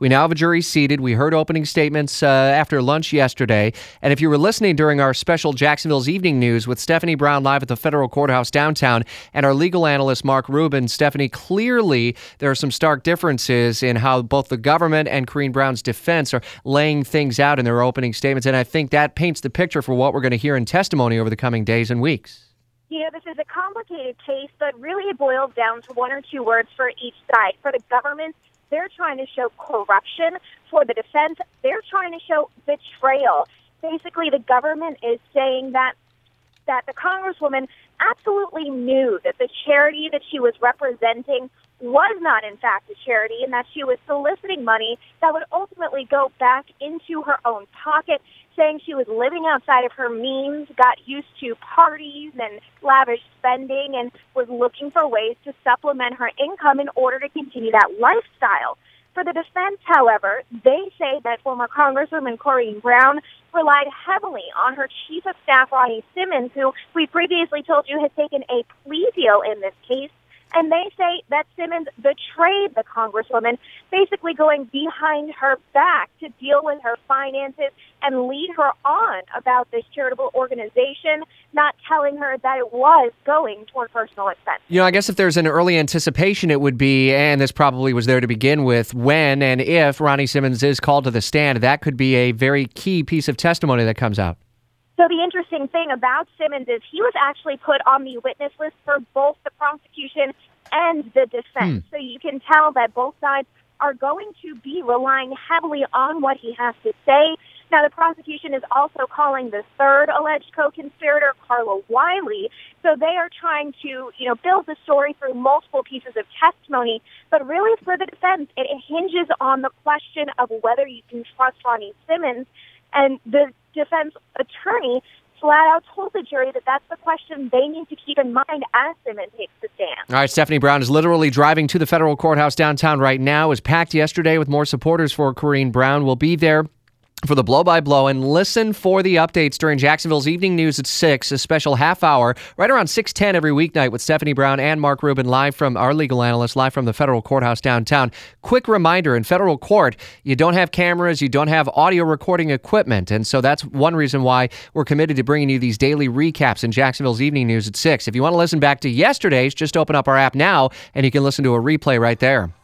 We now have a jury seated. We heard opening statements uh, after lunch yesterday. And if you were listening during our special Jacksonville's Evening News with Stephanie Brown live at the federal courthouse downtown and our legal analyst, Mark Rubin, Stephanie, clearly there are some stark differences in how both the government and Corrine Brown's defense are laying things out in their opening statements. And I think that paints the picture for what we're going to hear in testimony over the coming days and weeks. You know, this is a complicated case, but really it boils down to one or two words for each side. For the government, they're trying to show corruption. For the defense, they're trying to show betrayal. Basically, the government is saying that that the congresswoman absolutely knew that the charity that she was representing was not in fact a charity and that she was soliciting money that would ultimately go back into her own pocket saying she was living outside of her means, got used to parties and lavish spending, and was looking for ways to supplement her income in order to continue that lifestyle. For the defense, however, they say that former Congresswoman Corrine Brown relied heavily on her chief of staff, Ronnie Simmons, who we previously told you has taken a plea deal in this case and they say that Simmons betrayed the Congresswoman, basically going behind her back to deal with her finances and lead her on about this charitable organization, not telling her that it was going toward personal expense. You know, I guess if there's an early anticipation, it would be, and this probably was there to begin with, when and if Ronnie Simmons is called to the stand, that could be a very key piece of testimony that comes out. So the interesting thing about Simmons is he was actually put on the witness list for both the prosecution and the defense. Hmm. So you can tell that both sides are going to be relying heavily on what he has to say. Now, the prosecution is also calling the third alleged co-conspirator, Carla Wiley. So they are trying to, you know, build the story through multiple pieces of testimony. But really, for the defense, it hinges on the question of whether you can trust Ronnie Simmons. And the defense attorney flat out told the jury that that's the question they need to keep in mind as Simmons takes the stand. All right, Stephanie Brown is literally driving to the federal courthouse downtown right now. Was packed yesterday with more supporters for Corrine Brown. We'll be there for the blow by blow and listen for the updates during Jacksonville's evening news at 6, a special half hour right around 6:10 every weeknight with Stephanie Brown and Mark Rubin live from our legal analyst live from the federal courthouse downtown. Quick reminder in federal court, you don't have cameras, you don't have audio recording equipment, and so that's one reason why we're committed to bringing you these daily recaps in Jacksonville's evening news at 6. If you want to listen back to yesterday's, just open up our app now and you can listen to a replay right there.